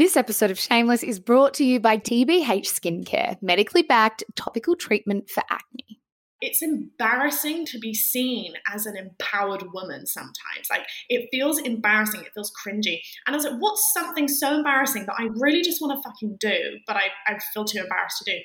This episode of Shameless is brought to you by TBH Skincare, medically backed topical treatment for acne. It's embarrassing to be seen as an empowered woman sometimes. Like, it feels embarrassing, it feels cringy. And I was like, what's something so embarrassing that I really just want to fucking do, but I, I feel too embarrassed to do?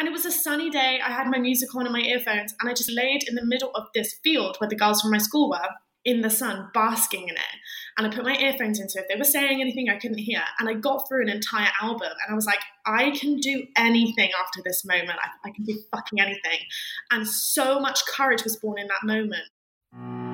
And it was a sunny day. I had my music on in my earphones, and I just laid in the middle of this field where the girls from my school were in the sun, basking in it. And I put my earphones in, so if they were saying anything I couldn't hear. And I got through an entire album, and I was like, I can do anything after this moment. I, I can do fucking anything. And so much courage was born in that moment.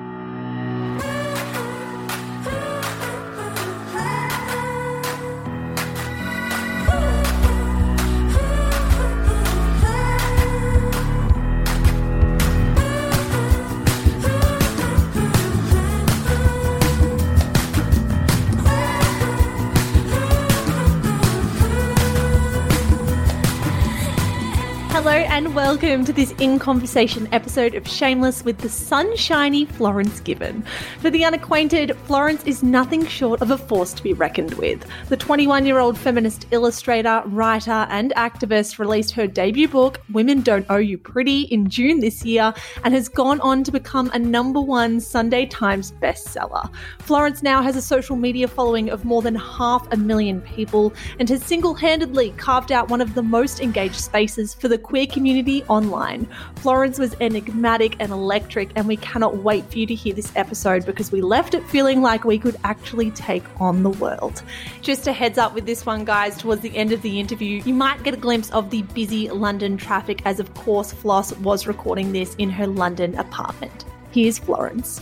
Hello and welcome to this In Conversation episode of Shameless with the sunshiny Florence Given. For the unacquainted, Florence is nothing short of a force to be reckoned with. The 21 year old feminist illustrator, writer, and activist released her debut book, Women Don't Owe You Pretty, in June this year and has gone on to become a number one Sunday Times bestseller. Florence now has a social media following of more than half a million people and has single handedly carved out one of the most engaged spaces for the queer community online. Florence was enigmatic and electric, and we cannot wait for you to hear this episode because we left it feeling like we could actually take on the world. Just a heads up with this one, guys, towards the end of the interview, you might get a glimpse of the busy London traffic, as of course, Floss was recording this in her London apartment. Here's Florence.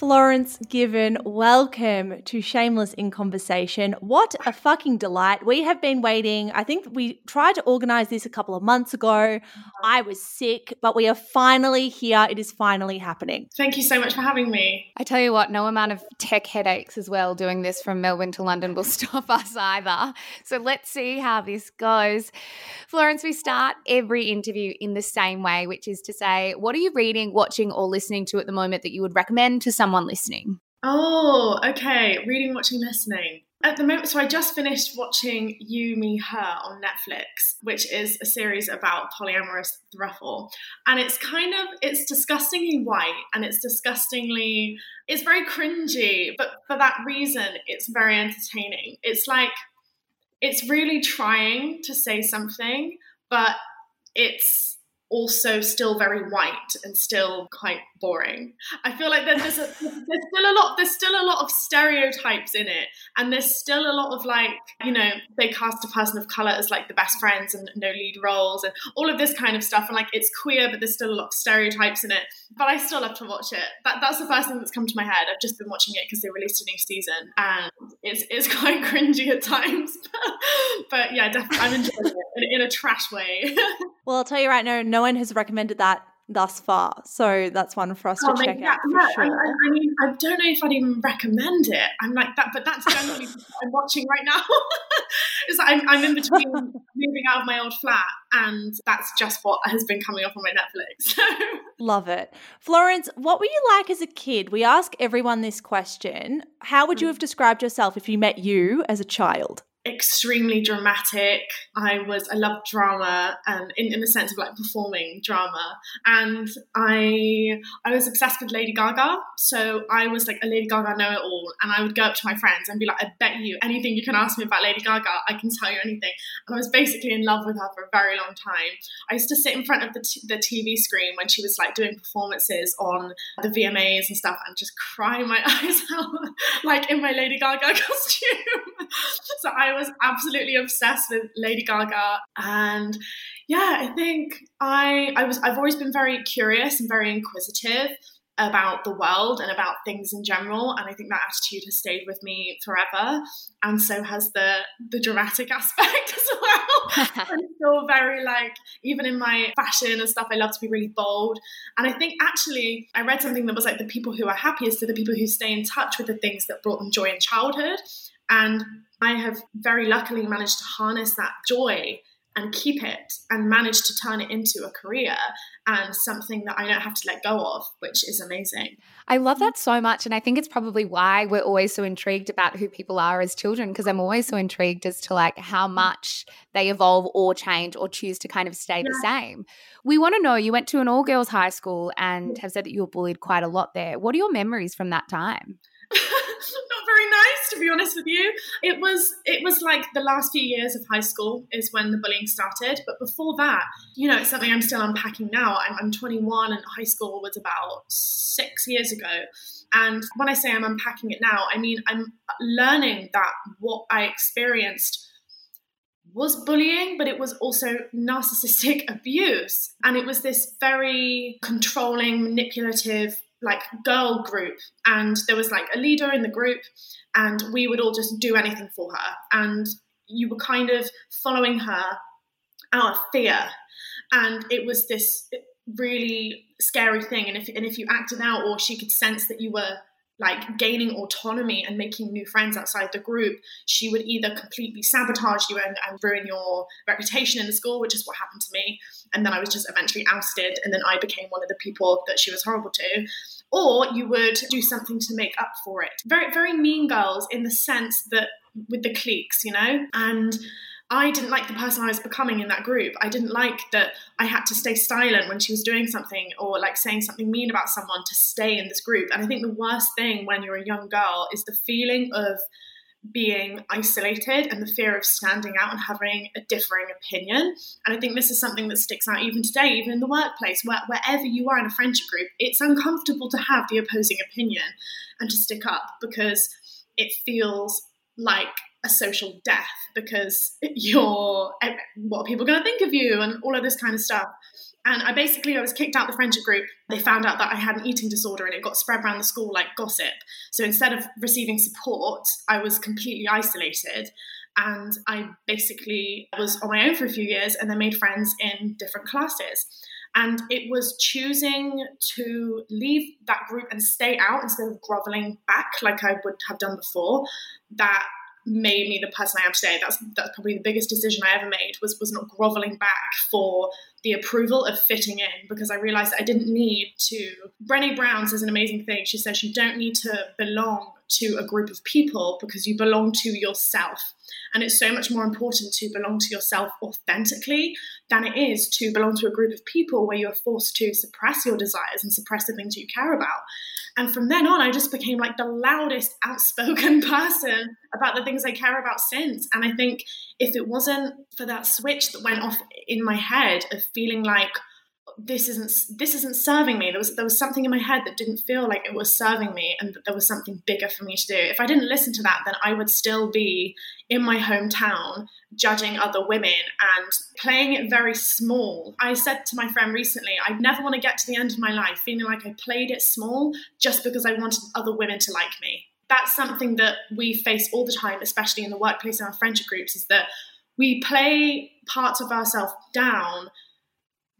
Florence Given, welcome to Shameless in Conversation. What a fucking delight. We have been waiting. I think we tried to organize this a couple of months ago. I was sick, but we are finally here. It is finally happening. Thank you so much for having me. I tell you what, no amount of tech headaches as well doing this from Melbourne to London will stop us either. So let's see how this goes. Florence, we start every interview in the same way, which is to say, what are you reading, watching, or listening to at the moment that you would recommend to someone listening? Oh, okay. Reading, watching, listening. At the moment, so I just finished watching You, Me, Her on Netflix, which is a series about polyamorous throuple. And it's kind of, it's disgustingly white and it's disgustingly, it's very cringy, but for that reason, it's very entertaining. It's like, it's really trying to say something, but it's also still very white and still quite boring. I feel like there's, a, there's still a lot there's still a lot of stereotypes in it, and there's still a lot of like you know they cast a person of color as like the best friends and no lead roles and all of this kind of stuff, and like it's queer, but there's still a lot of stereotypes in it. But I still love to watch it. That, that's the first thing that's come to my head. I've just been watching it because they released a new season, and it's it's quite cringy at times. but yeah, definitely I'm enjoying it in, in a trash way. well, I'll tell you right now, no one has recommended that thus far. So that's one for us oh, to check out for yeah, sure. I, I, mean, I don't know if I'd even recommend it. I'm like that, but that's generally what I'm watching right now. is I'm, I'm in between moving out of my old flat, and that's just what has been coming up on my Netflix. Love it, Florence. What were you like as a kid? We ask everyone this question. How would you mm. have described yourself if you met you as a child? Extremely dramatic. I was I loved drama and in, in the sense of like performing drama. And I I was obsessed with Lady Gaga. So I was like a Lady Gaga know it all. And I would go up to my friends and be like, I bet you anything you can ask me about Lady Gaga, I can tell you anything. And I was basically in love with her for a very long time. I used to sit in front of the, t- the TV screen when she was like doing performances on the VMAs and stuff and just cry my eyes out like in my Lady Gaga costume. so I I was absolutely obsessed with Lady Gaga, and yeah, I think I I was I've always been very curious and very inquisitive about the world and about things in general. And i think that attitude has stayed with me forever. And so has the the dramatic aspect as well. I'm still very like even in my fashion and stuff i love to be really bold. And i think actually i read something that was like the people who are happiest are the people who stay in touch with the things that brought them joy in childhood and I have very luckily managed to harness that joy and keep it and manage to turn it into a career and something that I don't have to let go of, which is amazing. I love that so much. And I think it's probably why we're always so intrigued about who people are as children, because I'm always so intrigued as to like how much they evolve or change or choose to kind of stay yeah. the same. We want to know you went to an all girls high school and have said that you were bullied quite a lot there. What are your memories from that time? not very nice to be honest with you. It was it was like the last few years of high school is when the bullying started. But before that you know it's something i'm still unpacking now. I'm, I'm 21 and high school was about six years ago. And when i say i'm unpacking it now i mean i'm learning that what i experienced was bullying, but it was also narcissistic abuse. And it was this very controlling, manipulative like girl group and there was like a leader in the group and we would all just do anything for her and you were kind of following her out of fear and it was this really scary thing and if and if you acted out or she could sense that you were like gaining autonomy and making new friends outside the group, she would either completely sabotage you and, and, ruin your reputation in the school, which is what happened to me. And then I was just eventually ousted, and then I became one of the people that she was horrible to. Or you would do something to make up for it. Very, very mean girls in the sense that with the cliques, you know? And I didn't like the person I was becoming in that group. I didn't like that I had to stay silent when she was doing something or like saying something mean about someone to stay in this group. And I think the worst thing when you're a young girl is the feeling of being isolated and the fear of standing out and having a differing opinion. And I think this is something that sticks out even today, even in the workplace, where, wherever you are in a friendship group, it's uncomfortable to have the opposing opinion and to stick up because it feels like a social death because you're eh, what are people going to think of you and all of this kind of stuff and i basically i was kicked out the friendship group. They found out that i had an eating disorder and it got spread around the school like gossip. So instead of receiving support i was completely isolated. And i basically was on my own for a few years and then made friends in different classes. And it was choosing to leave that group and stay out instead of groveling back like I would have done before that made me the person I am today. That's that's probably the biggest decision I ever made was was not groveling back for the approval of fitting in because I realized I didn't need to. Brené Brown says an amazing thing. She says you don't need to belong to a group of people because you belong to yourself. And it's so much more important to belong to yourself authentically than it is to belong to a group of people where you're forced to suppress your desires and suppress the things you care about. And from then on, I just became like the loudest outspoken person about the things I care about since. And I think if it wasn't for that switch that went off in my head of feeling like, this isn't this isn't serving me. There was there was something in my head that didn't feel like it was serving me, and that there was something bigger for me to do. If I didn't listen to that, then I would still be in my hometown judging other women and playing it very small. I said to my friend recently, I'd never want to get to the end of my life feeling like I played it small just because I wanted other women to like me. That's something that we face all the time, especially in the workplace and our friendship groups, is that we play parts of ourselves down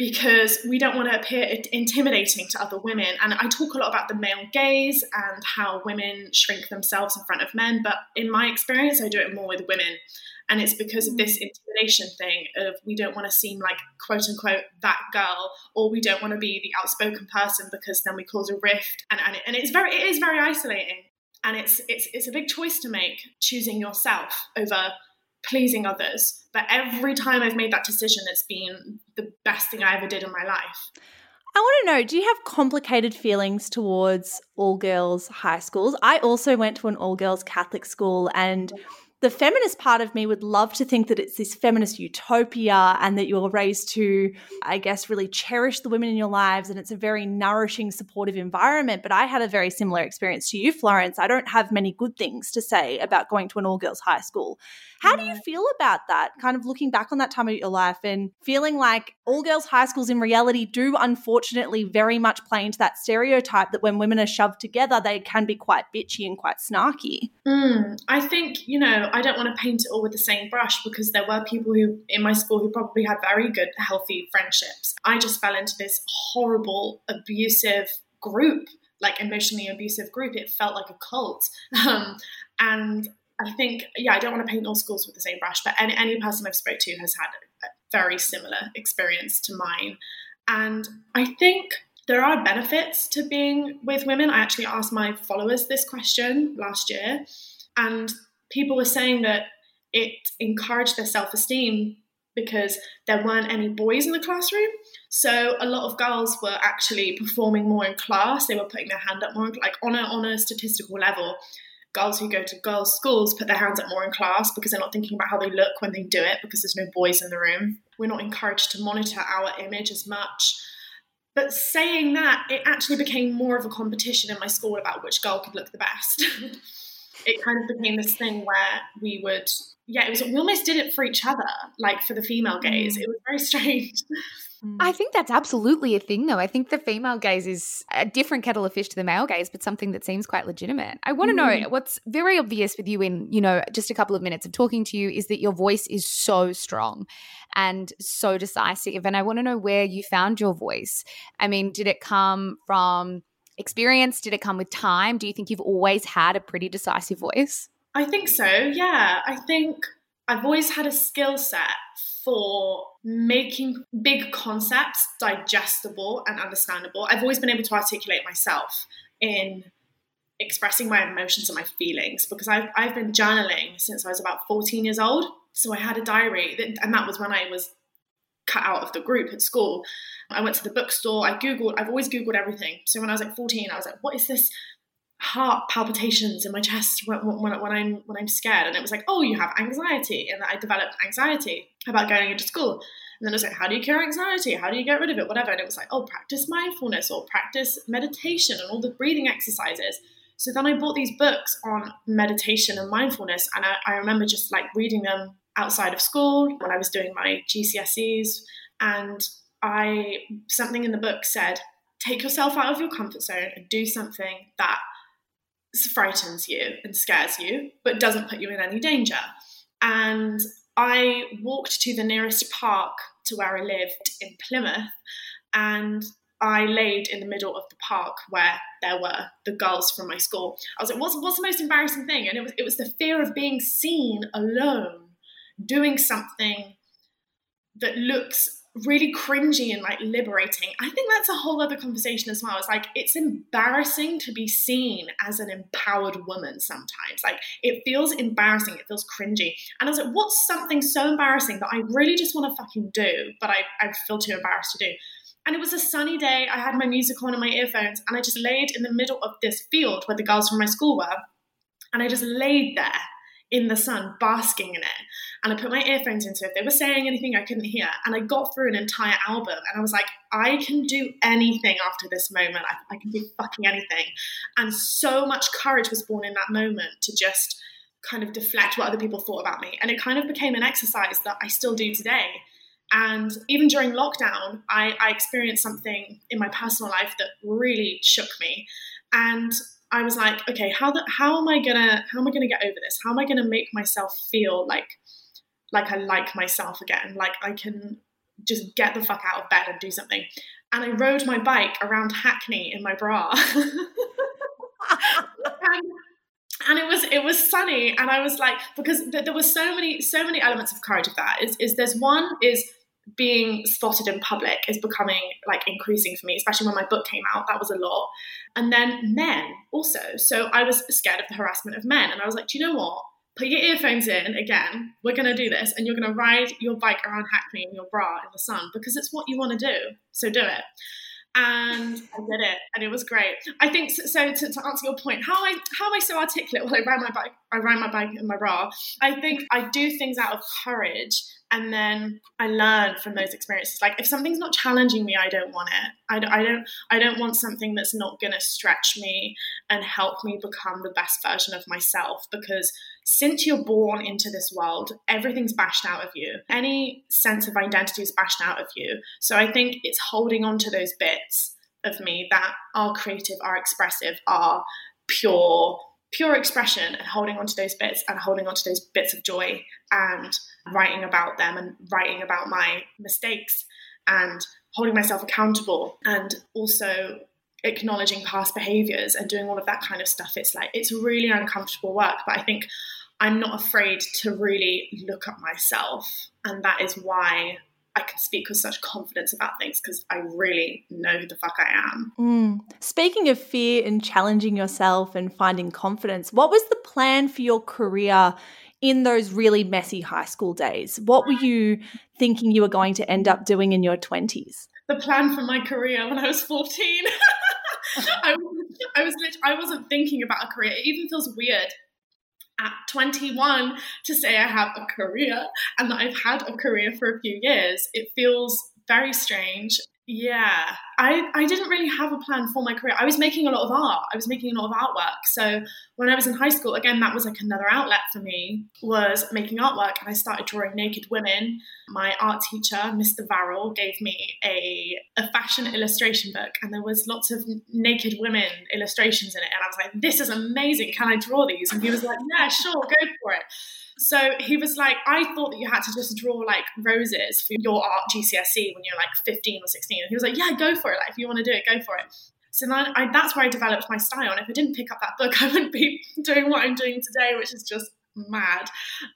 because we don't want to appear intimidating to other women. And I talk a lot about the male gaze and how women shrink themselves in front of men, but in my experience, I do it more with women. And it's because of this mm. intimidation thing of we don't want to seem like quote unquote that girl, or we don't want to be the outspoken person because then we cause a rift. And, and, it, and it's very it is very isolating. And it's it's it's a big choice to make, choosing yourself over pleasing others. But every time I've made that decision, it's been the best thing I ever did in my life. I want to know do you have complicated feelings towards all girls high schools? I also went to an all girls Catholic school and the feminist part of me would love to think that it's this feminist utopia and that you're raised to, I guess, really cherish the women in your lives and it's a very nourishing, supportive environment. But I had a very similar experience to you, Florence. I don't have many good things to say about going to an all girls high school. How do you feel about that? Kind of looking back on that time of your life and feeling like all girls high schools in reality do unfortunately very much play into that stereotype that when women are shoved together, they can be quite bitchy and quite snarky. Mm, I think, you know, I don't want to paint it all with the same brush because there were people who in my school who probably had very good, healthy friendships. I just fell into this horrible, abusive group like emotionally abusive group. It felt like a cult. Um, and I think, yeah, I don't want to paint all schools with the same brush, but any, any person I've spoke to has had a very similar experience to mine. And I think there are benefits to being with women. I actually asked my followers this question last year, and people were saying that it encouraged their self esteem because there weren't any boys in the classroom. So a lot of girls were actually performing more in class. They were putting their hand up more, like on a, on a statistical level. Girls who go to girls' schools put their hands up more in class because they're not thinking about how they look when they do it because there's no boys in the room. We're not encouraged to monitor our image as much. But saying that, it actually became more of a competition in my school about which girl could look the best. it kind of became this thing where we would yeah, it was we almost did it for each other, like for the female gaze. Mm. It was very strange. I think that's absolutely a thing, though. I think the female gaze is a different kettle of fish to the male gaze, but something that seems quite legitimate. I want to mm. know what's very obvious with you in, you know, just a couple of minutes of talking to you is that your voice is so strong and so decisive. And I want to know where you found your voice. I mean, did it come from experience? Did it come with time? Do you think you've always had a pretty decisive voice? I think so, yeah. I think I've always had a skill set for making big concepts digestible and understandable. I've always been able to articulate myself in expressing my emotions and my feelings because I've, I've been journaling since I was about 14 years old. So I had a diary, and that was when I was cut out of the group at school. I went to the bookstore, I Googled, I've always Googled everything. So when I was like 14, I was like, what is this heart palpitations in my chest when, when, when, I'm when I'm scared, and it was like, oh, you have anxiety, and I developed anxiety about going into school. And then it was like, how do you cure anxiety? How do you get rid of it? Whatever. And it was like, oh, practice mindfulness or practice meditation and all the breathing exercises. So then I bought these books on meditation and mindfulness, and I, I remember just like reading them outside of school when I was doing my GCSEs, and I something in the book said, take yourself out of your comfort zone and do something that frightens you and scares you, but doesn't put you in any danger. And I walked to the nearest park to where I lived in Plymouth, and I laid in the middle of the park where there were the girls from my school. I was like, "What's what's the most embarrassing thing?" And it was it was the fear of being seen alone, doing something that looks really cringy and like liberating. I think that's a whole other conversation as well. It's like it's embarrassing to be seen as an empowered woman sometimes. Like it feels embarrassing, it feels cringy. And I was like, what's something so embarrassing that I really just want to fucking do, but I, I feel too embarrassed to do? And it was a sunny day. I had my music on and my earphones, and I just laid in the middle of this field where the girls from my school were. And I just laid there in the sun, basking in it. And I put my earphones in, so if they were saying anything I couldn't hear. And I got through an entire album, and I was like, I can do anything after this moment. I, I can do fucking anything. And so much courage was born in that moment to just kind of deflect what other people thought about me. And it kind of became an exercise that I still do today. And even during lockdown, I, I experienced something in my personal life that really shook me. And I was like, okay, how the, how am I gonna how am I gonna get over this? How am I gonna make myself feel like like I like myself again? Like I can just get the fuck out of bed and do something. And I rode my bike around Hackney in my bra. and, and it was it was sunny and I was like because th- there were so many so many elements of courage of that is is there's one is being spotted in public is becoming like increasing for me, especially when my book came out. That was a lot. And then men also. So I was scared of the harassment of men. And I was like, do you know what? Put your earphones in again. We're going to do this. And you're going to ride your bike around Hackney in your bra in the sun because it's what you want to do. So do it. And I did it, and it was great. I think so. to, to, answer your point, how I how am I so articulate? Well, I ride my bike. I ride my bike in my bra. I think I do things out of courage and then I learn from those experiences. Like if something's not challenging me, I don't want it. I I don't, I don't want something that's not going to stretch me and help me become the best version of myself. Because since you're born into this world, everything's bashed out of you. Any sense of identity is bashed out of you. So I think it's holding on to those bits of me that are creative, are expressive, are pure pure expression and holding on to those bits and holding on to those bits of joy and writing about them and writing about my mistakes and holding myself accountable and also acknowledging past behaviors and doing all of that kind of stuff it's like it's really uncomfortable work but i think i'm not afraid to really look at myself and that is why I can speak with such confidence about things because I really know who the fuck I am. Mm. Speaking of fear and challenging yourself and finding confidence, what was the plan for your career in those really messy high school days? What were you thinking you were going to end up doing in your 20s? The plan for my career when I was 14. I, I was I wasn't thinking about a career. It even feels weird at 21 to say I have a career and that I've had a career for a few years. It feels very strange. Yeah, I, I didn't really have a plan for my career. I was making a lot of art. I was making a lot of artwork. So when I was in high school, again, that was like another outlet for me was making artwork. And I started drawing naked women. My art teacher, Mr. Varrell, gave me a, a fashion illustration book, and there was lots of naked women illustrations in it. And I was like, this is amazing. Can I draw these? And he was like, yeah, sure, go for it. So he was like, I thought that you had to just draw like roses for your art GCSE when you're like 15 or 16. And he was like, yeah, go for it. Like, if you want to do it, go for it. So then I, that's where I developed my style. And if I didn't pick up that book, I wouldn't be doing what I'm doing today, which is just mad.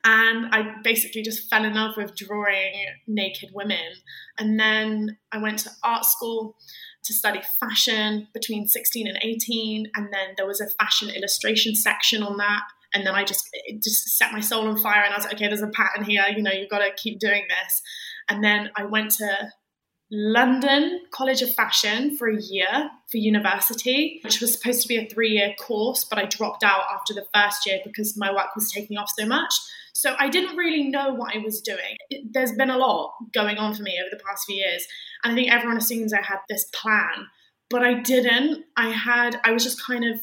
And I basically just fell in love with drawing naked women. And then I went to art school to study fashion between 16 and 18. And then there was a fashion illustration section on that and then I just just set my soul on fire and I was like, okay, there's a pattern here, you know, you've got to keep doing this. And then I went to London College of Fashion for a year for university, which was supposed to be a three year course, but I dropped out after the first year because my work was taking off so much. So I didn't really know what I was doing. It, there's been a lot going on for me over the past few years. And I think everyone assumes I had this plan, but I didn't. I had, I was just kind of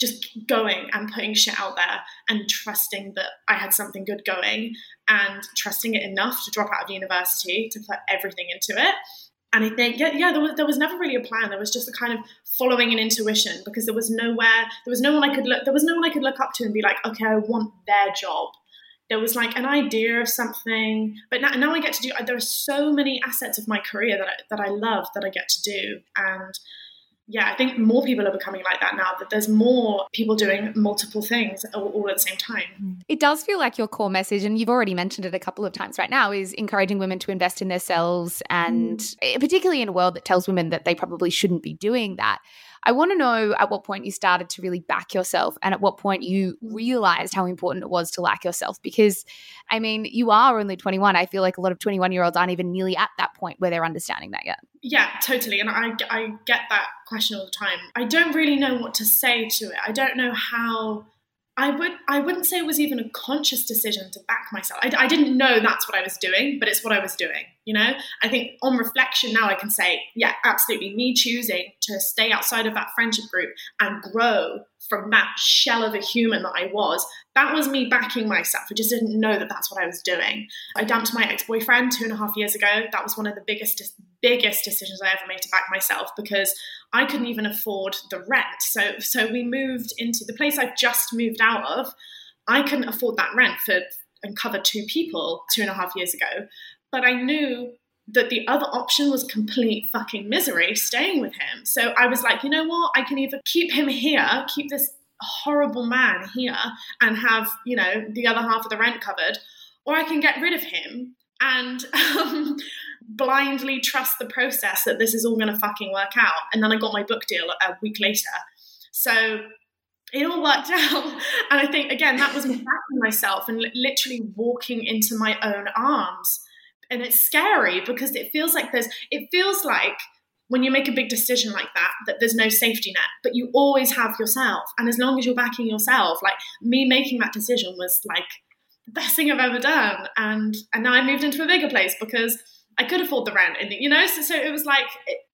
just going and putting shit out there and trusting that I had something good going and trusting it enough to drop out of university to put everything into it. And I think, yeah, yeah, there was, there was never really a plan. There was just a kind of following an intuition because there was nowhere, there was no one I could look, there was no one I could look up to and be like, okay, I want their job. There was like an idea of something, but now, now I get to do. There are so many assets of my career that I, that I love that I get to do, and yeah, I think more people are becoming like that now, that there's more people doing multiple things all, all, at the same time. Mm. It does feel like your core message, and you've already mentioned it a couple of times right now, is encouraging women to invest in themselves, and mm. particularly in a world that tells women that they probably shouldn't be doing that. I want to know at what point you started to really back yourself and at what point you realized how important it was to like yourself. Because, I mean, you are only 21. I feel like a lot of 21 year olds aren't even nearly at that point where they're understanding that yet. Yeah, totally. And I, I get that question all the time. I don't really know what to say to it. I don't know how I would I wouldn't say it was even a conscious decision to back myself. I, I, didn't know that's what I was doing, but it's what I was doing. You know, I think on reflection now I can say, yeah, absolutely. Me choosing to stay outside of that friendship group and grow from that shell of a human that I was, that was me backing myself. I just didn't know that that's what I was doing. I dumped my ex boyfriend two and a half years ago. That was one of the biggest biggest decisions I ever made to back myself because I couldn't even afford the rent. So so we moved into the place I've just moved out of. I couldn't afford that rent for and cover two people two and a half years ago. But I knew that the other option was complete fucking misery staying with him. So I was like, you know what? I can either keep him here, keep this horrible man here, and have, you know, the other half of the rent covered, or I can get rid of him and um, blindly trust the process that this is all going to fucking work out. And then I got my book deal a week later. So it all worked out. And I think, again, that was me myself and literally walking into my own arms. And it's scary because it feels like there's, it feels like when you make a big decision like that, that there's no safety net, but you always have yourself. And as long as you're backing yourself, like me making that decision was like the best thing I've ever done. And, and now I moved into a bigger place because I could afford the rent, and you know, so, so it was like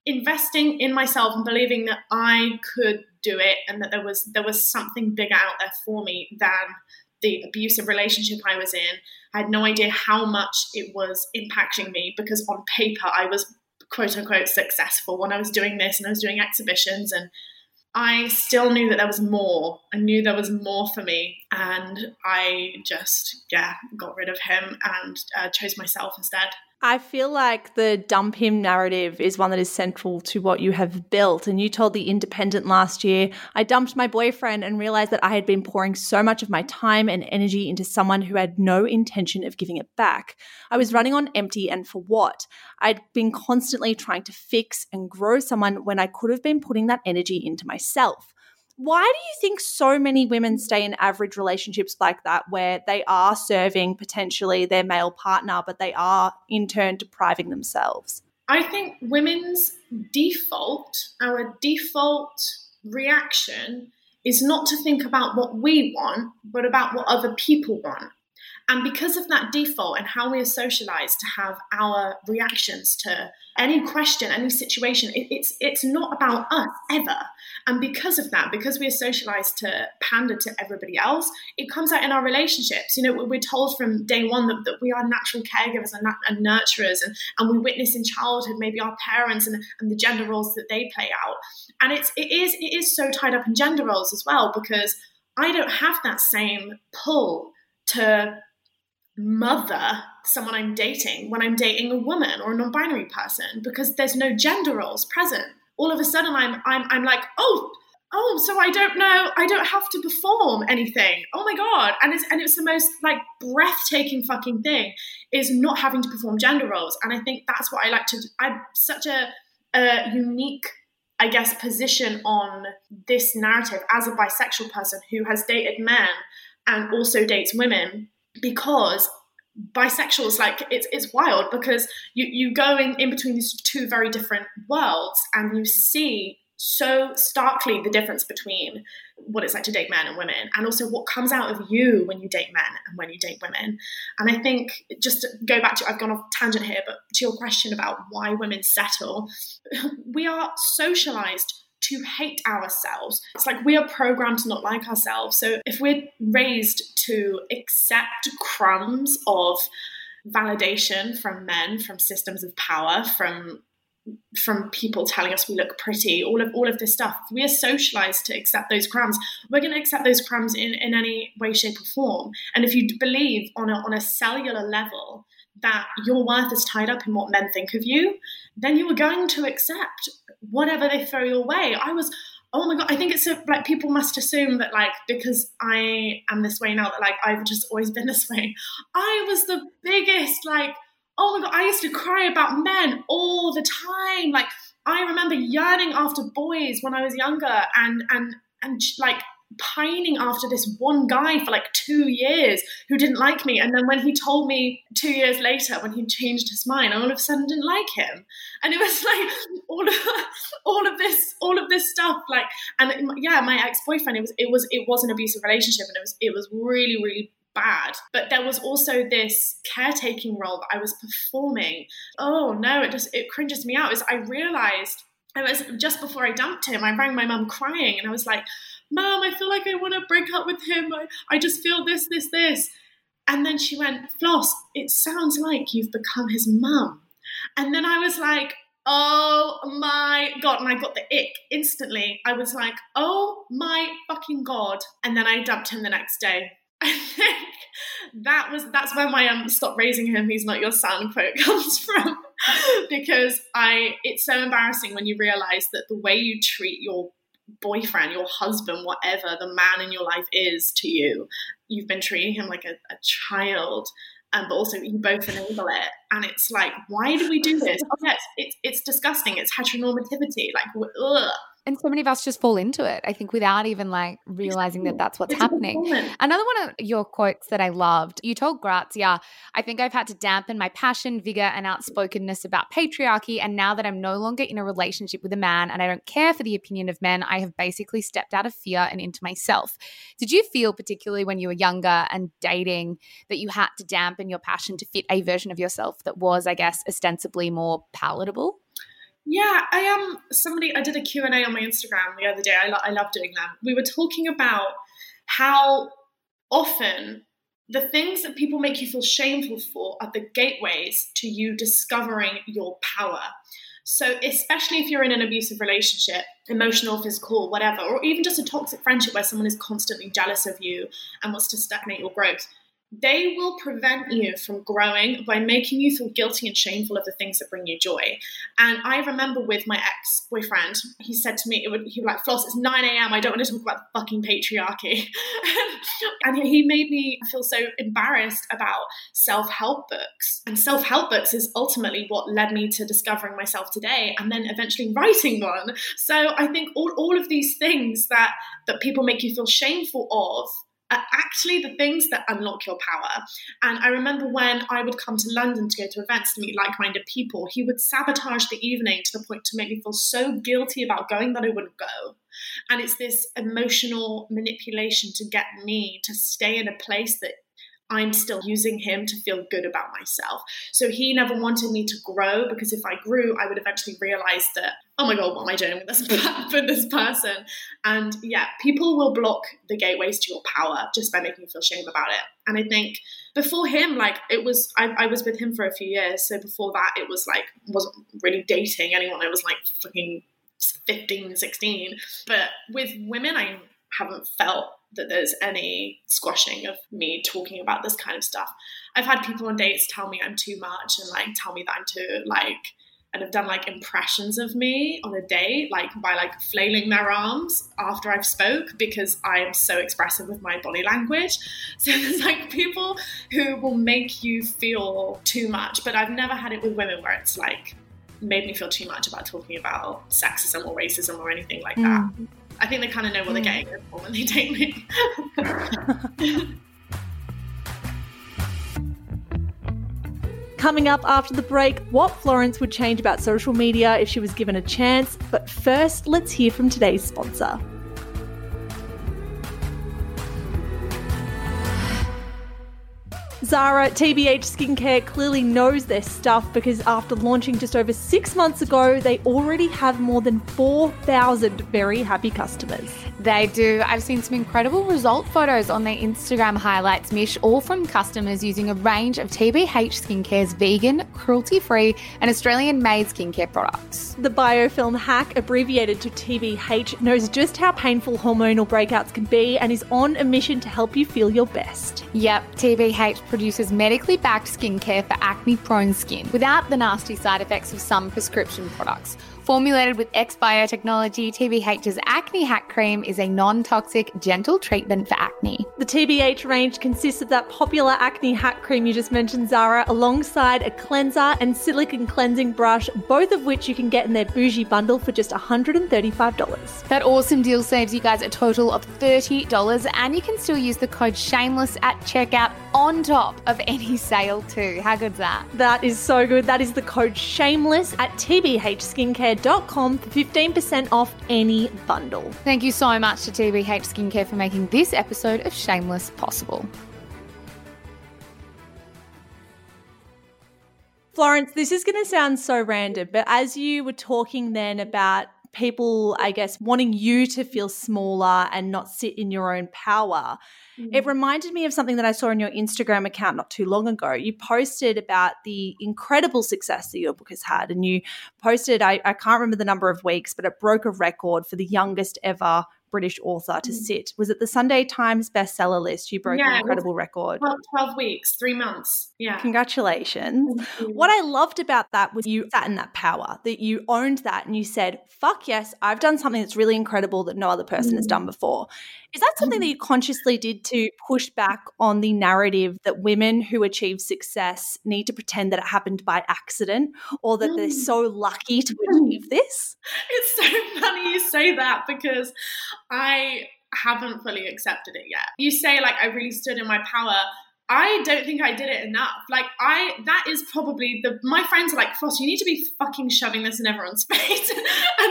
investing in myself and believing that I could do it, and that there was there was something bigger out there for me than the abusive relationship I was in. I had no idea how much it was impacting me because on paper I was quote unquote successful when I was doing this and I was doing exhibitions and I still knew that there was more. I knew there was more for me, and I just yeah got rid of him and uh, chose myself instead. I feel like the dump him narrative is one that is central to what you have built. And you told The Independent last year, I dumped my boyfriend and realized that I had been pouring so much of my time and energy into someone who had no intention of giving it back. I was running on empty, and for what? I'd been constantly trying to fix and grow someone when I could have been putting that energy into myself why do you think so many women stay in average relationships like that where they are serving potentially their male partner but they are in turn depriving themselves i think women's default our default reaction is not to think about what we want but about what other people want and because of that default and how we are socialized to have our reactions to any question, any situation, it, it's it's not about us ever. And because of that, because we are socialized to pander to everybody else, it comes out in our relationships. You know, we're told from day one that, that we are natural caregivers and, and nurturers, and, and we witness in childhood maybe our parents and, and the gender roles that they play out. And it's it is it is so tied up in gender roles as well because I don't have that same pull to mother someone I'm dating when I'm dating a woman or a non-binary person because there's no gender roles present. All of a sudden I'm I'm I'm like, oh, oh, so I don't know, I don't have to perform anything. Oh my god. And it's and it's the most like breathtaking fucking thing is not having to perform gender roles. And I think that's what I like to I'm such a a unique I guess position on this narrative as a bisexual person who has dated men and also dates women because bisexuals like it's it's wild because you you go in in between these two very different worlds and you see so starkly the difference between what it's like to date men and women and also what comes out of you when you date men and when you date women. And i think just to go back to i've gone off tangent here but to your question about why women settle we are socialized to hate ourselves. It's like we are programmed to not like ourselves. So if we're raised to accept crumbs of validation from men, from systems of power, from from people telling us we look pretty, all of all of this stuff. If we are socialized to accept those crumbs. We're going to accept those crumbs in, in any way, shape, or form. And if you believe on a, on a cellular level that your worth is tied up in what men think of you, then you are going to accept whatever they throw your way. I was, oh my god, I think it's like people must assume that like because I am this way now that like I've just always been this way. I was the biggest like, oh my god, I used to cry about men all the time. Like I remember yearning after boys when I was younger, and and and like pining after this one guy for like two years who didn't like me. And then when he told me two years later, when he changed his mind, I all of a sudden didn't like him. And it was like all of all of this, all of this stuff. Like, and yeah, my ex boyfriend. It was it was it was an abusive relationship, and it was it was really really bad. But there was also this caretaking role that I was performing. Oh no, it just it cringes me out. Is I realized. It was just before I dumped him. I rang my mum crying, and I was like, Mom, I feel like I want to break up with him. I, I just feel this, this, this. And then she went, Floss, it sounds like you've become his mum. And then I was like, oh my God. And I got the ick instantly. I was like, oh my fucking God. And then I dumped him the next day. I think that was that's where my um stop raising him he's not your son quote comes from because I it's so embarrassing when you realize that the way you treat your boyfriend, your husband, whatever the man in your life is to you, you've been treating him like a, a child. And but also you both enable it, and it's like, why do we do this? Oh, yes, it's it's disgusting. It's heteronormativity. Like, ugh. And so many of us just fall into it, I think, without even like realizing that that's what's happening. Another one of your quotes that I loved, you told Grazia, I think I've had to dampen my passion, vigor, and outspokenness about patriarchy. And now that I'm no longer in a relationship with a man and I don't care for the opinion of men, I have basically stepped out of fear and into myself. Did you feel, particularly when you were younger and dating, that you had to dampen your passion to fit a version of yourself that was, I guess, ostensibly more palatable? Yeah, I am um, somebody. I did a Q and A on my Instagram the other day. I, lo- I love doing them. We were talking about how often the things that people make you feel shameful for are the gateways to you discovering your power. So, especially if you're in an abusive relationship, emotional, physical, whatever, or even just a toxic friendship where someone is constantly jealous of you and wants to stagnate your growth, they will prevent you from growing by making you feel guilty and shameful of the things that bring you joy. And I remember with my ex boyfriend, he said to me, would, he was like, Floss, it's 9 a.m. I don't want to talk about the fucking patriarchy. and he made me feel so embarrassed about self help books. And self help books is ultimately what led me to discovering myself today and then eventually writing one. So I think all, all of these things that, that people make you feel shameful of are actually the things that unlock your power. And I remember when I would come to London to go to events to meet like minded people, he would sabotage the evening to the point to make me feel so guilty about going that I wouldn't go. And it's this emotional manipulation to get me to stay in a place that I'm still using him to feel good about myself. So he never wanted me to grow because if I grew, I would eventually realize that, oh my God, what am I doing with this, with this person? And yeah, people will block the gateways to your power just by making you feel shame about it. And I think before him, like it was, I, I was with him for a few years. So before that, it was like, wasn't really dating anyone. I was like fucking 15, 16. But with women, I haven't felt that there's any squashing of me talking about this kind of stuff. I've had people on dates tell me I'm too much and like tell me that I'm too like and have done like impressions of me on a date, like by like flailing their arms after I've spoke because I am so expressive with my body language. So there's like people who will make you feel too much, but I've never had it with women where it's like made me feel too much about talking about sexism or racism or anything like that. Mm. I think they kind of know what they're hmm. getting for when they date me. Coming up after the break, what Florence would change about social media if she was given a chance. But first, let's hear from today's sponsor. Zara, TBH Skincare clearly knows their stuff because after launching just over six months ago, they already have more than 4,000 very happy customers. They do. I've seen some incredible result photos on their Instagram highlights, Mish, all from customers using a range of TBH Skincare's vegan, cruelty free, and Australian made skincare products. The biofilm hack, abbreviated to TBH, knows just how painful hormonal breakouts can be and is on a mission to help you feel your best. Yep, TBH produces medically backed skincare for acne prone skin without the nasty side effects of some prescription products. Formulated with X biotechnology, TBH's Acne Hack Cream is a non toxic, gentle treatment for acne. The TBH range consists of that popular acne hack cream you just mentioned, Zara, alongside a cleanser and silicone cleansing brush, both of which you can get in their bougie bundle for just $135. That awesome deal saves you guys a total of $30, and you can still use the code SHAMELESS at checkout on top of any sale, too. How good's that? That is so good. That is the code SHAMELESS at TBH Skincare skincare.com for 15% off any bundle. Thank you so much to TBH Skincare for making this episode of Shameless possible. Florence, this is going to sound so random, but as you were talking then about people, I guess, wanting you to feel smaller and not sit in your own power, Mm. It reminded me of something that I saw on your Instagram account not too long ago. You posted about the incredible success that your book has had, and you posted, I, I can't remember the number of weeks, but it broke a record for the youngest ever British author to mm. sit. Was it the Sunday Times bestseller list? You broke yeah, an incredible record. Well, 12 weeks, three months. Yeah. Congratulations. What I loved about that was you sat in that power, that you owned that and you said, fuck yes, I've done something that's really incredible that no other person mm. has done before. Is that something that mm. you consciously did to push back on the narrative that women who achieve success need to pretend that it happened by accident or that they're so lucky to achieve this? It's so funny you say that because I haven't fully accepted it yet. You say, like, I really stood in my power. I don't think I did it enough. Like I, that is probably the. My friends are like, Floss, you need to be fucking shoving this in everyone's face, and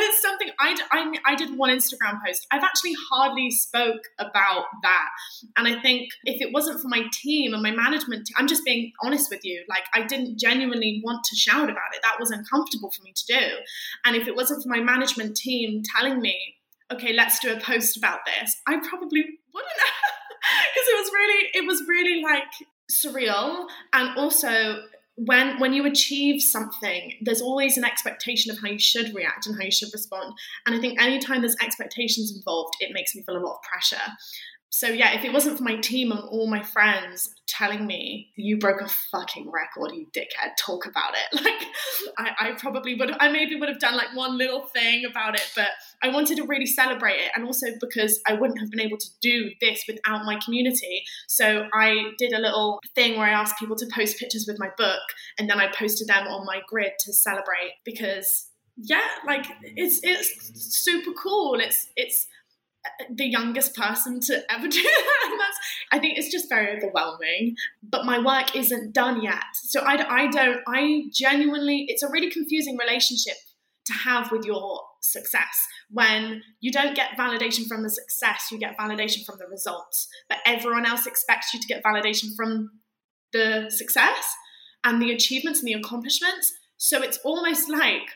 it's something I, I, I did one Instagram post. I've actually hardly spoke about that, and I think if it wasn't for my team and my management, I'm just being honest with you. Like I didn't genuinely want to shout about it. That was uncomfortable for me to do, and if it wasn't for my management team telling me, okay, let's do a post about this, I probably wouldn't. Because it was really it was really like surreal. And also when when you achieve something there's always an expectation of how you should react and how you should respond. And i think anytime there's expectations involved it makes me feel a lot of pressure. So yeah, if it wasn't for my team and all my friends telling me you broke a fucking record, you dickhead, talk about it. Like I, I probably would I maybe would have done like one little thing about it, but I wanted to really celebrate it. And also because I wouldn't have been able to do this without my community. So I did a little thing where I asked people to post pictures with my book and then I posted them on my grid to celebrate because yeah, like it's it's super cool. It's it's uh, the youngest person to ever do that. And that's, I think it's just very overwhelming. But my work isn't done yet. So I, I don't, I genuinely, it's a really confusing relationship to have with your success when you don't get validation from the success, you get validation from the results. But everyone else expects you to get validation from the success and the achievements and the accomplishments. So it's almost like,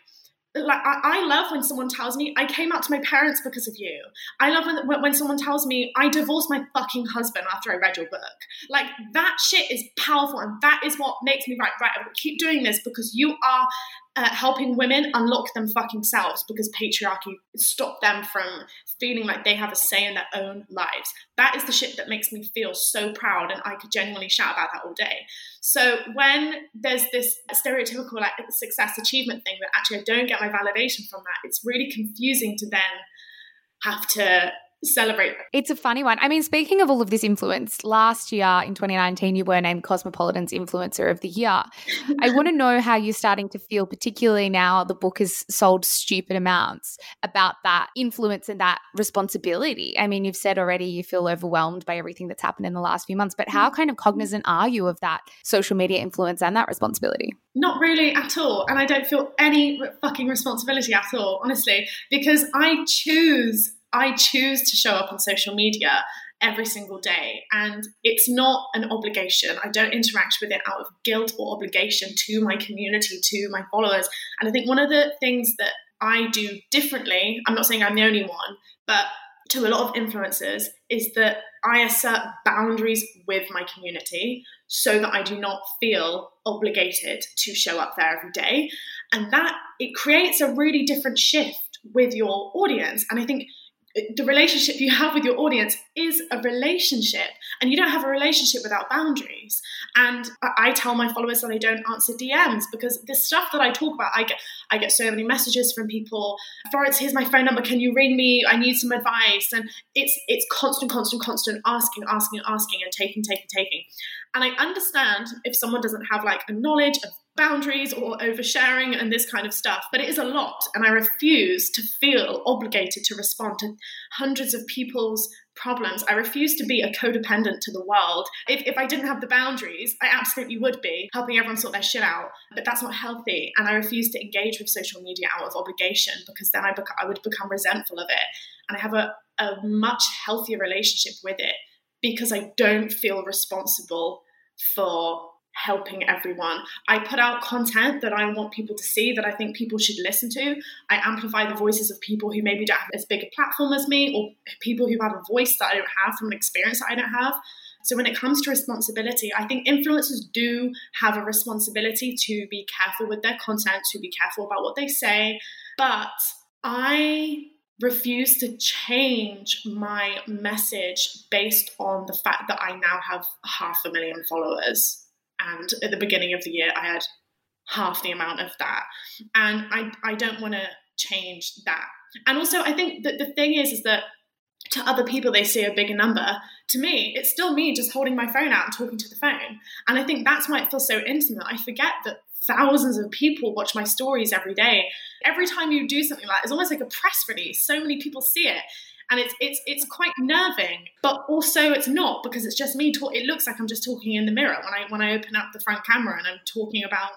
like I, I, love when someone tells me I came out to my parents because of you. I love when, when someone tells me I divorced my fucking husband after I read your book. Like that shit is powerful, and that is what makes me right. Right, I will keep doing this because you are uh, helping women unlock them fucking selves because patriarchy stopped them from feeling like they have a say in their own lives. That is the shit that makes me feel so proud, and I could genuinely shout about that all day. So when there's this stereotypical like success achievement thing that actually I don't get my validation from that, it's really confusing to then have to celebrate. It's a funny one. I mean, speaking of all of this influence, last year in 2019, you were named Cosmopolitan's Influencer of the Year. I want to know how you're starting to feel, particularly now the book has sold stupid amounts, about that influence and that responsibility. I mean, you've said already you feel overwhelmed by everything that's happened in the last few months, but how kind of cognizant are you of that social media influence and that responsibility? Not really at all. And I don't feel any fucking responsibility at all, honestly, because I choose I choose to show up on social media every single day. And it's not an obligation. I don't interact with it out of guilt or obligation to my community, to my followers. And I think one of the things that I do differently, I'm not saying I'm the only one, but to a lot of influencers, is that I assert boundaries with my community so that I do not feel obligated to show up there every day. And that it creates a really different shift with your audience. And I think the relationship you have with your audience is a relationship and you don't have a relationship without boundaries. And i tell my followers that i don't answer dms because the stuff that i talk about i get i get so many messages from people florence here's my phone number can you ring me? I need some advice. And it's it's constant constant constant asking asking asking and taking taking taking. And i understand if someone doesn't have like a knowledge of boundaries or oversharing and this kind of stuff, but it is a lot. And I refuse to feel obligated to respond to hundreds of people's problems. I refuse to be a codependent to the world. If, if I didn't have the boundaries, I absolutely would be helping everyone sort their shit out. But that's not healthy. And I refuse to engage with social media out of obligation because then I, bec- I would become resentful of it. And I have a, a much healthier relationship with it because I don't feel responsible for helping everyone. I put out content that I want people to see, that I think people should listen to. I amplify the voices of people who maybe don't have as big a platform as me, or people who have a voice that I don't have from an experience that I don't have. So when it comes to responsibility, I think influencers do have a responsibility to be careful with their content, to be careful about what they say. But I refuse to change my message based on the fact that I now have half a million followers and at the beginning of the year I had half the amount of that. And I I don't want to change that. And also I think that the thing is is that to other people they see a bigger number. To me it's still me just holding my phone out and talking to the phone. And I think that's why it feels so intimate. I forget that thousands of people watch my stories every day. Every time you do something like it's almost like a press release. So many people see it and it's it's it's quite nerving but also it's not because it's just me talk it looks like i'm just talking in the mirror when i when i open up the front camera and i'm talking about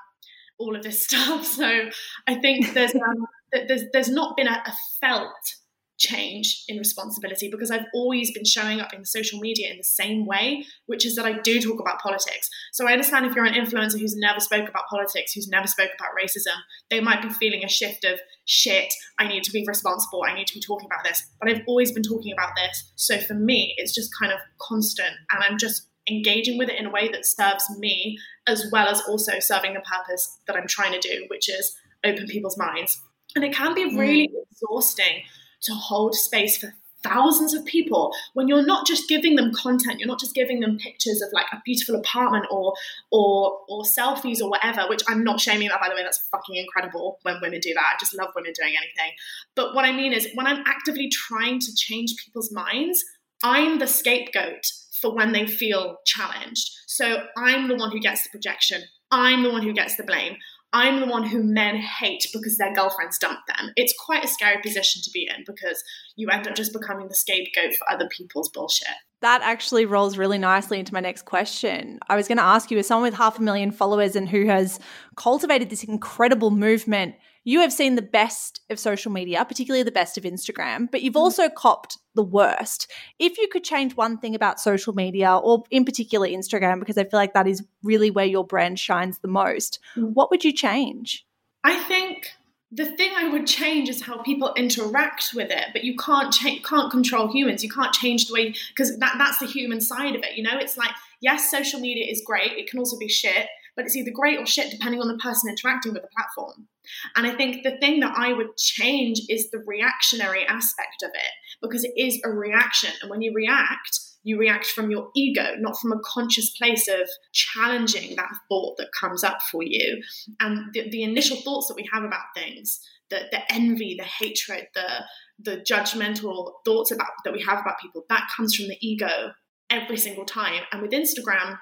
all of this stuff. So i think there's um, there's there's not been a, a felt change in responsibility because I've always been showing up in social media in the same way, which is that I do talk about politics. So I understand if you're an influencer who's never spoke about politics, who's never spoke about racism, they might be feeling a shift of shit, I need to be responsible, I need to be talking about this. But I've always been talking about this. So for me, it's just kind of constant and I'm just engaging with it in a way that serves me as well as also serving the purpose that I'm trying to do, which is open people's minds. And it can be really mm. exhausting to hold space for thousands of people when you're not just giving them content you're not just giving them pictures of like a beautiful apartment or or or selfies or whatever which i'm not shaming that by the way that's fucking incredible when women do that. I just love women doing anything. But what i mean is when i'm actively trying to change people's minds i'm the scapegoat for when they feel challenged. So i'm the one who gets the projection. I'm the one who gets the blame I'm the one who men hate because their girlfriends dumped them. It's quite a scary position to be in because you end up just becoming the scapegoat for other people's bullshit. That actually rolls really nicely into my next question. I was going to ask you, as someone with half a million followers and who has cultivated this incredible movement you have seen the best of social media, particularly the best of Instagram, but you've mm. also copped the worst. If you could change one thing about social media, or in particular Instagram, because I feel like that is really where your brand shines the most, mm. what would you change? I think the thing I would change is how people interact with it. But you can't change, can't control humans. You can't change the way because that that's the human side of it. You know, it's like yes, social media is great. It can also be shit but it's either great or shit depending on the person interacting with the platform. And I think the thing that I would change is the reactionary aspect of it because it is a reaction. And when you react, you react from your ego, not from a conscious place of challenging that thought that comes up for you. And the, the initial thoughts that we have about things, the, the envy, the hatred, the the judgmental thoughts about that we have about people, that comes from the ego every single time. And with Instagram,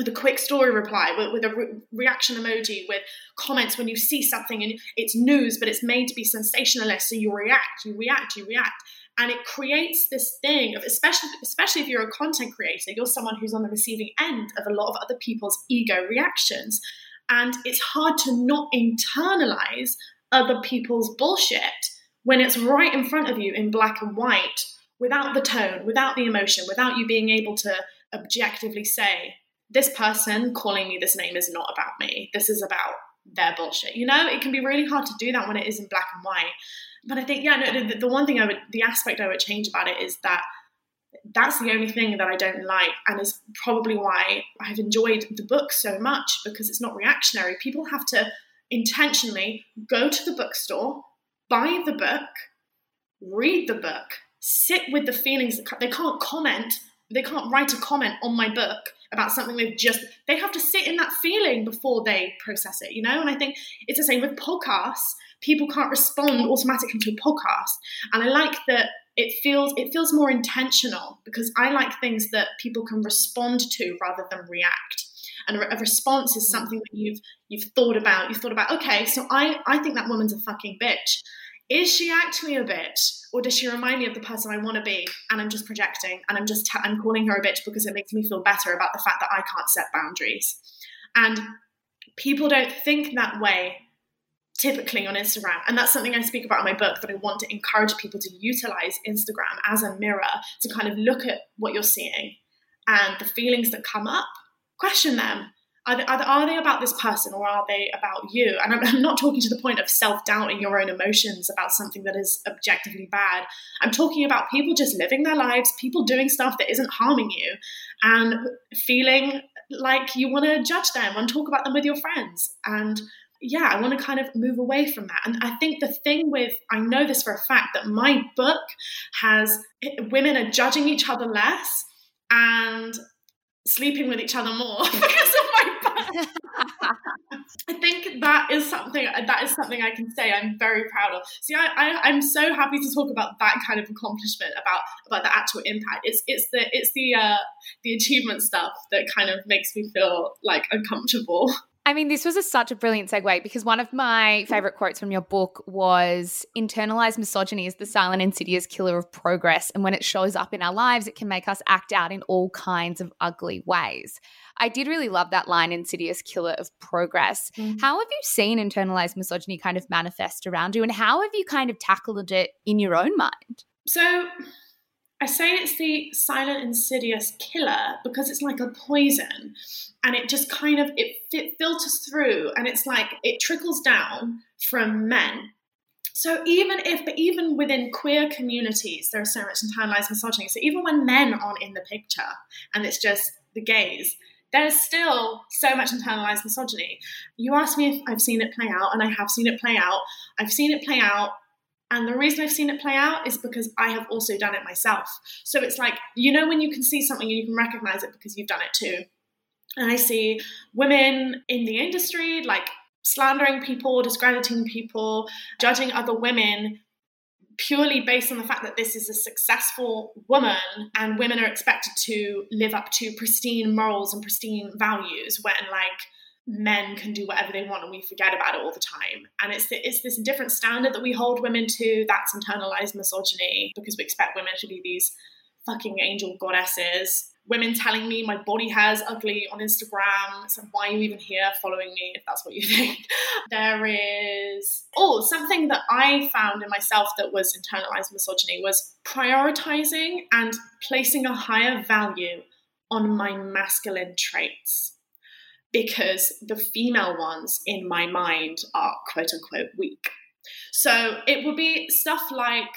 with a quick story reply, with, with a re- reaction emoji, with comments when you see something and it's news, but it's made to be sensationalist. So you react, you react, you react. And it creates this thing of, especially, especially if you're a content creator, you're someone who's on the receiving end of a lot of other people's ego reactions. And it's hard to not internalize other people's bullshit when it's right in front of you in black and white without the tone, without the emotion, without you being able to objectively say, this person calling me this name is not about me. This is about their bullshit. You know, it can be really hard to do that when it is in black and white. But I think, yeah, no, the, the one thing I would, the aspect I would change about it is that that's the only thing that I don't like, and is probably why I've enjoyed the book so much because it's not reactionary. People have to intentionally go to the bookstore, buy the book, read the book, sit with the feelings. They can't comment, they can't write a comment on my book about something they've just they have to sit in that feeling before they process it you know? And i think it's the same with podcasts. People can't respond automatically to a podcast. And i like that it feels it feels more intentional because i like things that people can respond to rather than react. And a response is something that you've you've thought about. You've thought about okay so i i think that woman's a fucking bitch is she actually a bitch or does she remind me of the person I want to be and I'm just projecting and I'm just i I'm calling her a bitch because it makes me feel better about the fact that I can't set boundaries. And people don't think that way typically on Instagram and that's something I speak about in my book that I want to encourage people to utilize Instagram as a mirror to kind of look at what you're seeing and the feelings that come up question them are they, are they, about this person or are they about you? And I'm, I'm not talking to the point of self doubting your own emotions about something that is objectively bad. I'm talking about people just living their lives, people doing stuff that isn't harming you, and feeling like you want to judge them and talk about them with your friends. And yeah, I want to kind of move away from that. And I think the thing with, I know this for a fact, that my book has women are judging each other less and sleeping with each other more because of. I think that is something that is something I can say I'm very proud of. See, I, I am so happy to talk about that kind of accomplishment about about the actual impact. It's it's the it's the uh, the achievement stuff that kind of makes me feel like uncomfortable. I mean, this was a, such a brilliant segue because one of my favorite quotes from your book was internalized misogyny is the silent, insidious killer of progress. And when it shows up in our lives, it can make us act out in all kinds of ugly ways. I did really love that line, insidious killer of progress. Mm-hmm. How have you seen internalized misogyny kind of manifest around you? And how have you kind of tackled it in your own mind? So, I say it's the silent insidious killer because it's like a poison and it just kind of it, it filters through and it's like it trickles down from men. So even if but even within queer communities there's so much internalized misogyny. So even when men aren't in the picture and it's just the gays there's still so much internalized misogyny. You asked me if i've seen it play out and i have seen it play out. I've seen it play out And the reason I've seen it play out is because I have also done it myself. So it's like, you know, when you can see something and you can recognize it because you've done it too. And I see women in the industry like slandering people, discrediting people, judging other women purely based on the fact that this is a successful woman and women are expected to live up to pristine morals and pristine values when like men can do whatever they want and we forget about it all the time and it's the, it's this different standard that we hold women to that's internalized misogyny because we expect women to be these fucking angel goddesses women telling me my body hair is ugly on Instagram. So why are you even here following me if that's what you think? there is oh something that I found in myself that was internalized misogyny was prioritizing and placing a higher value on my masculine traits because the female ones in my mind are quote unquote weak. So it would be stuff like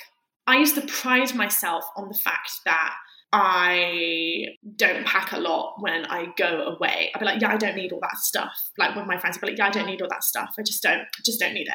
I used to pride myself on the fact that I don't pack a lot when I go away. I'd be like, yeah, I don't need all that stuff. Like with my friends, I'd be like, yeah, I don't need all that stuff. I just don't, just don't need it.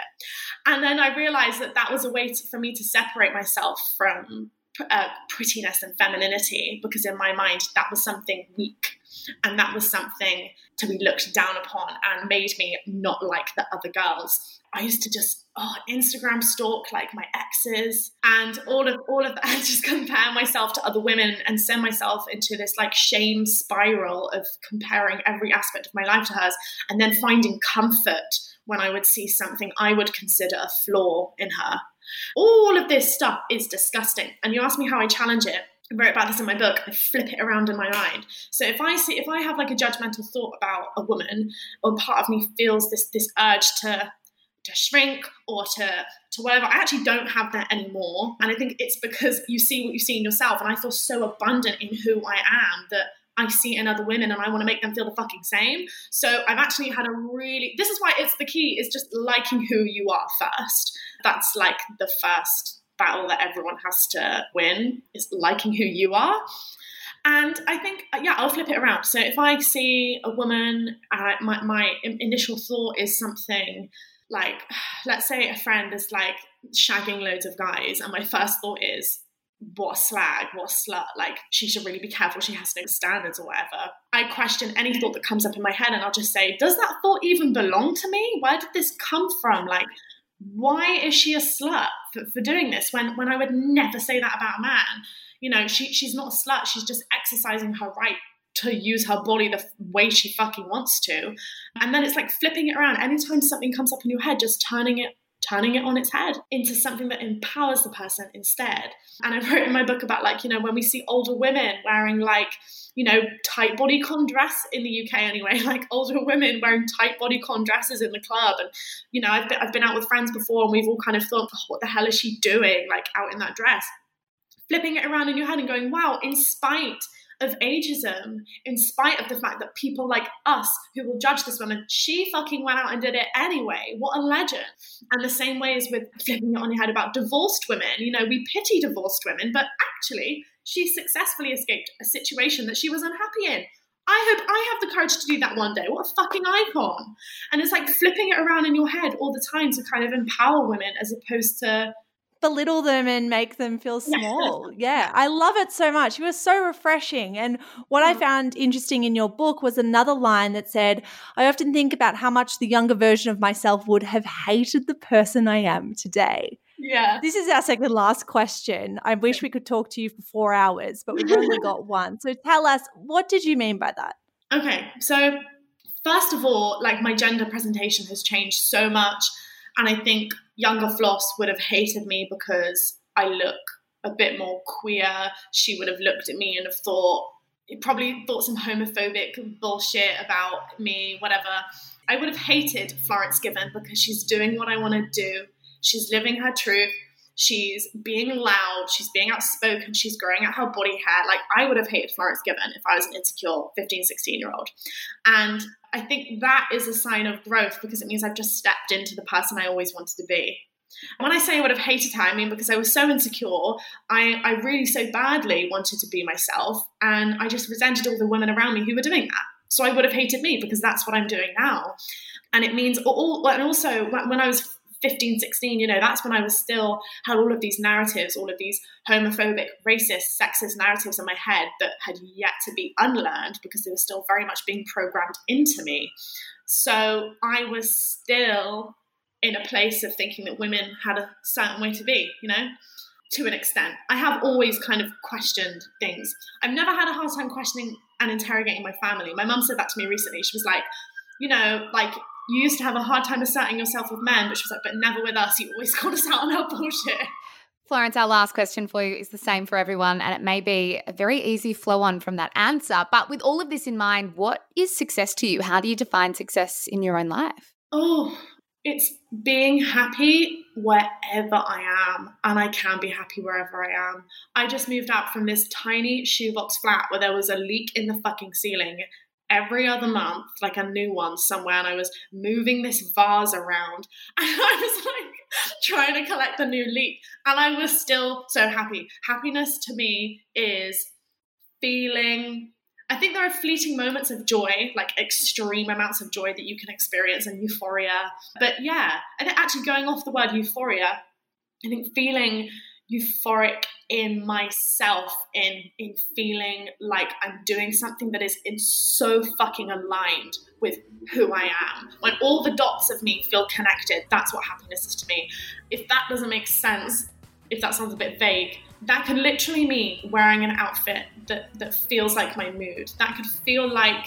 And then I realized that that was a way to, for me to separate myself from uh, prettiness and femininity because in my mind that was something weak and that was something to be looked down upon and made me not like the other girls. I used to just oh Instagram stalk like my exes and all of all of that just compare myself to other women and send myself into this like shame spiral of comparing every aspect of my life to hers and then finding comfort when I would see something I would consider a flaw in her. All of this stuff is disgusting. And you ask me how I challenge it. I wrote about this in my book. I flip it around in my mind. So if I see, if I have like a judgmental thought about a woman, or part of me feels this this urge to to shrink or to to whatever, I actually don't have that anymore. And I think it's because you see what you see in yourself, and I feel so abundant in who I am that I see in other women and I want to make them feel the fucking same. So I've actually had a really, this is why it's the key is just liking who you are first. That's like the first battle that everyone has to win is liking who you are. And I think, yeah, I'll flip it around. So if I see a woman, uh, my, my initial thought is something like, let's say a friend is like shagging loads of guys, and my first thought is, what slag, what slut, like she should really be careful, she has no standards or whatever. I question any thought that comes up in my head and I'll just say, does that thought even belong to me? Where did this come from? Like, why is she a slut for, for doing this when, when I would never say that about a man? You know, she, she's not a slut, she's just exercising her right to use her body the way she fucking wants to. And then it's like flipping it around. Anytime something comes up in your head, just turning it turning it on its head into something that empowers the person instead. And I wrote in my book about like, you know, when we see older women wearing like, you know, tight bodycon dress in the UK anyway, like older women wearing tight bodycon dresses in the club. And, you know, I've been, I've been out with friends before and we've all kind of thought, oh, what the hell is she doing like out in that dress? Flipping it around in your head and going, wow, in spite of ageism, in spite of the fact that people like us who will judge this woman, she fucking went out and did it anyway. What a legend. And the same way as with flipping it on your head about divorced women. You know, we pity divorced women, but actually, she successfully escaped a situation that she was unhappy in. I hope I have the courage to do that one day. What a fucking icon. And it's like flipping it around in your head all the time to kind of empower women as opposed to belittle them and make them feel small. yeah, I love it so much. It was so refreshing. And what I mm. found interesting in your book was another line that said, I often think about how much the younger version of myself would have hated the person I am today. Yeah. This is our second last question. I wish we could talk to you for four hours, but we've only got one. So tell us, what did you mean by that? Okay. So, first of all, like my gender presentation has changed so much. And I think younger Floss would have hated me because I look a bit more queer. She would have looked at me and have thought, probably thought some homophobic bullshit about me, whatever. I would have hated Florence Given because she's doing what I want to do. She's living her truth. She's being loud. She's being outspoken. She's growing out her body hair. Like, I would have hated Florence Given if I was an insecure 15, 16 year old. And I think that is a sign of growth because it means I've just stepped into the person I always wanted to be. When I say I would have hated her, I mean because I was so insecure, I, I really so badly wanted to be myself, and I just resented all the women around me who were doing that. So I would have hated me because that's what I'm doing now. And it means all, and also when I was 15, 16, you know, that's when I was still had all of these narratives, all of these homophobic, racist, sexist narratives in my head that had yet to be unlearned because they were still very much being programmed into me. So I was still in a place of thinking that women had a certain way to be, you know, to an extent. I have always kind of questioned things. I've never had a hard time questioning and interrogating my family. My mum said that to me recently. She was like, you know, like you used to have a hard time asserting yourself with men, but she was like, but never with us. You always called us out on our bullshit. Florence, our last question for you is the same for everyone, and it may be a very easy flow on from that answer. But with all of this in mind, what is success to you? How do you define success in your own life? Oh, it's being happy wherever I am, and I can be happy wherever I am. I just moved out from this tiny shoebox flat where there was a leak in the fucking ceiling every other month, like a new one somewhere, and I was moving this vase around, and I was like trying to collect the new leaf, and I was still so happy. Happiness to me is feeling. I think there are fleeting moments of joy, like extreme amounts of joy that you can experience and euphoria. But yeah, and actually going off the word euphoria, I think feeling euphoric in myself in in feeling like I'm doing something that is in so fucking aligned with who I am. When all the dots of me feel connected, that's what happiness is to me. If that doesn't make sense, if that sounds a bit vague, that could literally mean wearing an outfit that, that feels like my mood. That could feel like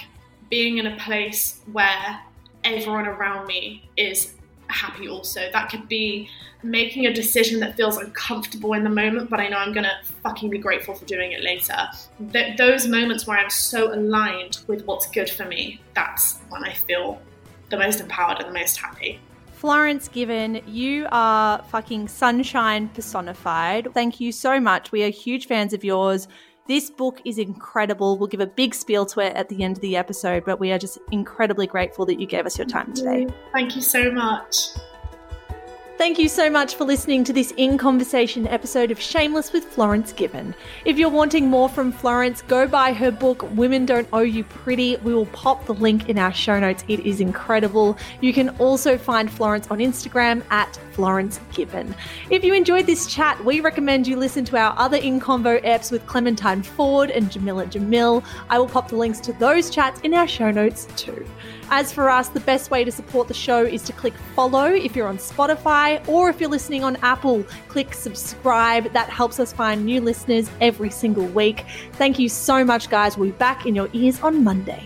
being in a place where everyone around me is happy also. That could be making a decision that feels uncomfortable in the moment, but I know I'm gonna fucking be grateful for doing it later. Th- those moments where I'm so aligned with what's good for me, that's when I feel the most empowered and the most happy. Florence Given, you are fucking sunshine personified. Thank you so much. We are huge fans of yours. This book is incredible. We'll give a big spiel to it at the end of the episode, but we are just incredibly grateful that you gave us your time today. Thank you so much. Thank you so much for listening to this In Conversation episode of Shameless with Florence Given. If you're wanting more from Florence, go buy her book, Women Don't Owe You Pretty. We will pop the link in our show notes. It is incredible. You can also find Florence on Instagram at Florence Given. If you enjoyed this chat, we recommend you listen to our other In Convo eps with Clementine Ford and Jameela Jamil. I will pop the links to those chats in our show notes too. As for us, the best way to support the show is to click follow if you're on Spotify, or if you're listening on Apple, click subscribe. That helps us find new listeners every single week. Thank you so much, guys. We'll be back in your ears on Monday.